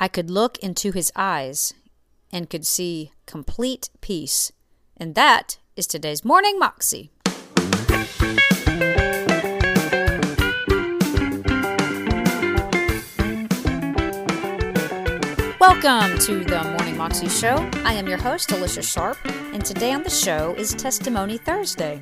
I could look into his eyes and could see complete peace. And that is today's Morning Moxie. Welcome to the Morning Moxie Show. I am your host, Alicia Sharp, and today on the show is Testimony Thursday.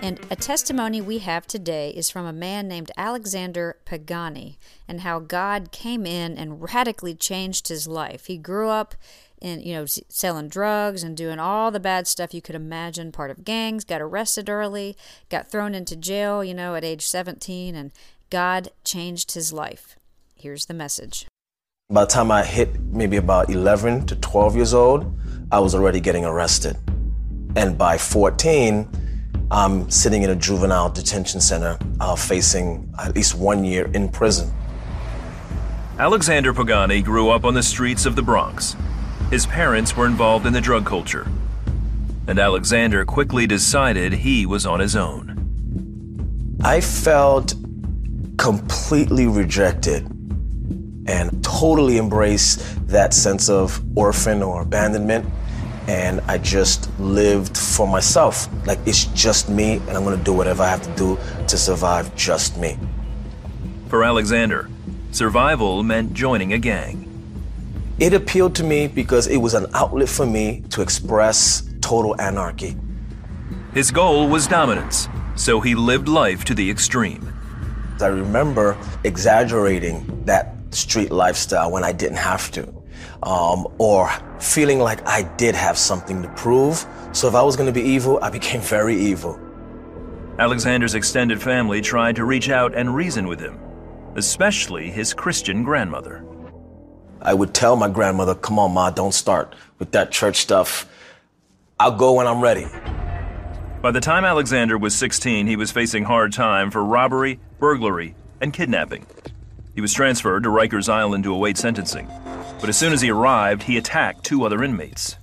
And a testimony we have today is from a man named Alexander Pagani and how God came in and radically changed his life. He grew up in, you know, selling drugs and doing all the bad stuff you could imagine, part of gangs, got arrested early, got thrown into jail, you know, at age 17, and God changed his life. Here's the message. By the time I hit maybe about 11 to 12 years old, I was already getting arrested. And by 14, I'm sitting in a juvenile detention center uh, facing at least one year in prison. Alexander Pagani grew up on the streets of the Bronx. His parents were involved in the drug culture. And Alexander quickly decided he was on his own. I felt completely rejected and totally embrace that sense of orphan or abandonment. And I just lived for myself. Like it's just me, and I'm gonna do whatever I have to do to survive just me. For Alexander, survival meant joining a gang. It appealed to me because it was an outlet for me to express total anarchy. His goal was dominance, so he lived life to the extreme. I remember exaggerating that street lifestyle when I didn't have to, um, or feeling like I did have something to prove. So if I was going to be evil, I became very evil. Alexander's extended family tried to reach out and reason with him, especially his Christian grandmother. I would tell my grandmother, come on, Ma, don't start with that church stuff. I'll go when I'm ready. By the time Alexander was 16, he was facing hard time for robbery, burglary, and kidnapping. He was transferred to Rikers Island to await sentencing. But as soon as he arrived, he attacked two other inmates.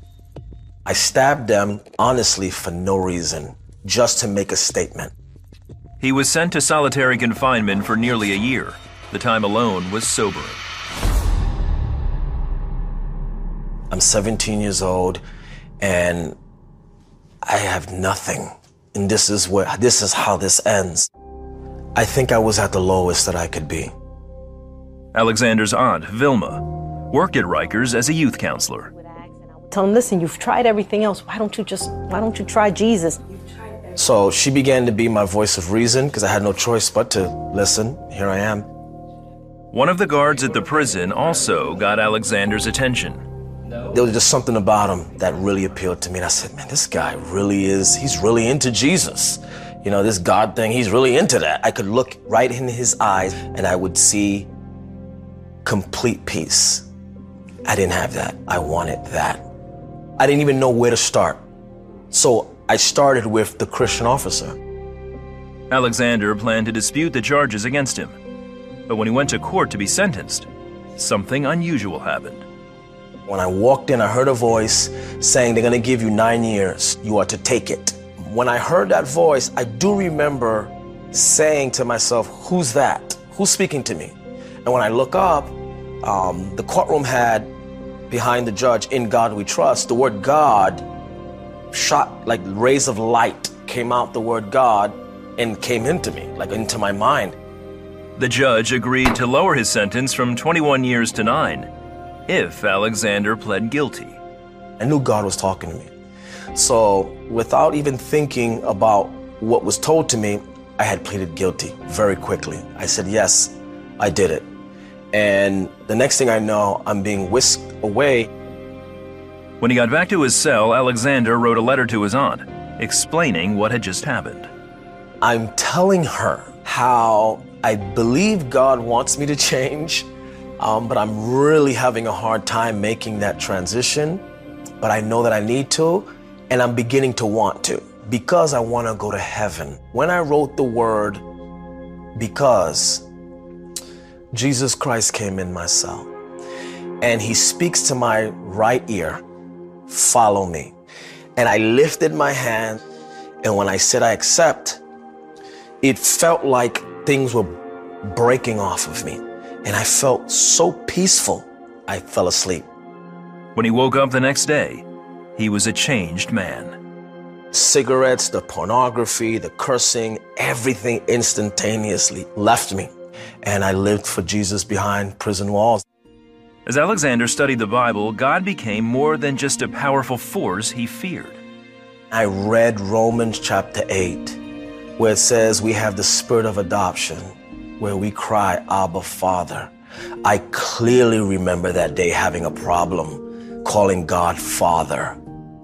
I stabbed them, honestly, for no reason, just to make a statement. He was sent to solitary confinement for nearly a year. The time alone was sobering. I'm 17 years old, and I have nothing. And this is where this is how this ends. I think I was at the lowest that I could be. Alexander's aunt, Vilma, worked at Rikers as a youth counselor. Tell him, listen, you've tried everything else. Why don't you just, why don't you try Jesus? So she began to be my voice of reason because I had no choice but to listen. Here I am. One of the guards at the prison also got Alexander's attention. There was just something about him that really appealed to me. And I said, man, this guy really is, he's really into Jesus. You know, this God thing, he's really into that. I could look right in his eyes and I would see complete peace. I didn't have that. I wanted that. I didn't even know where to start. So I started with the Christian officer. Alexander planned to dispute the charges against him. But when he went to court to be sentenced, something unusual happened. When I walked in, I heard a voice saying, They're going to give you nine years. You are to take it. When I heard that voice, I do remember saying to myself, Who's that? Who's speaking to me? And when I look up, um, the courtroom had behind the judge, In God We Trust, the word God shot like rays of light came out the word God and came into me, like into my mind. The judge agreed to lower his sentence from 21 years to nine if Alexander pled guilty. I knew God was talking to me. So, without even thinking about what was told to me, I had pleaded guilty very quickly. I said, Yes, I did it. And the next thing I know, I'm being whisked away. When he got back to his cell, Alexander wrote a letter to his aunt explaining what had just happened. I'm telling her how I believe God wants me to change, um, but I'm really having a hard time making that transition. But I know that I need to, and I'm beginning to want to because I want to go to heaven. When I wrote the word because, Jesus Christ came in my cell and he speaks to my right ear, follow me. And I lifted my hand, and when I said I accept, it felt like things were breaking off of me. And I felt so peaceful. I fell asleep. When he woke up the next day, he was a changed man. Cigarettes, the pornography, the cursing, everything instantaneously left me. And I lived for Jesus behind prison walls. As Alexander studied the Bible, God became more than just a powerful force he feared. I read Romans chapter 8, where it says we have the spirit of adoption, where we cry, Abba, Father. I clearly remember that day having a problem calling God Father.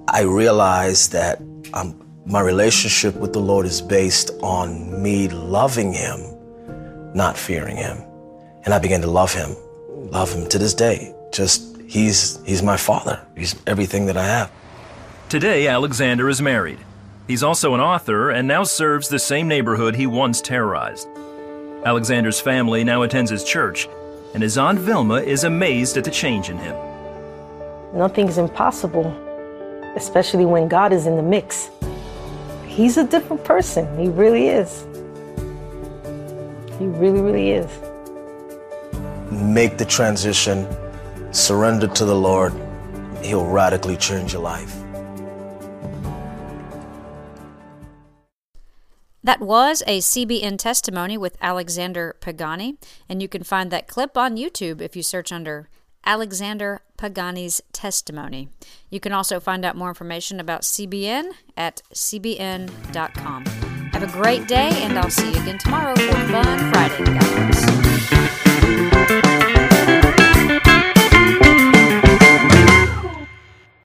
I realized that um, my relationship with the Lord is based on me loving Him, not fearing Him. And I began to love Him, love Him to this day. Just, He's, he's my Father. He's everything that I have. Today, Alexander is married. He's also an author and now serves the same neighborhood he once terrorized. Alexander's family now attends his church, and his Aunt Vilma is amazed at the change in him. Nothing's impossible, especially when God is in the mix. He's a different person. He really is. He really, really is. Make the transition, surrender to the Lord. He'll radically change your life. That was a CBN testimony with Alexander Pagani, and you can find that clip on YouTube if you search under Alexander Pagani's testimony. You can also find out more information about CBN at cbn.com. Have a great day, and I'll see you again tomorrow for Fun Friday. Bless.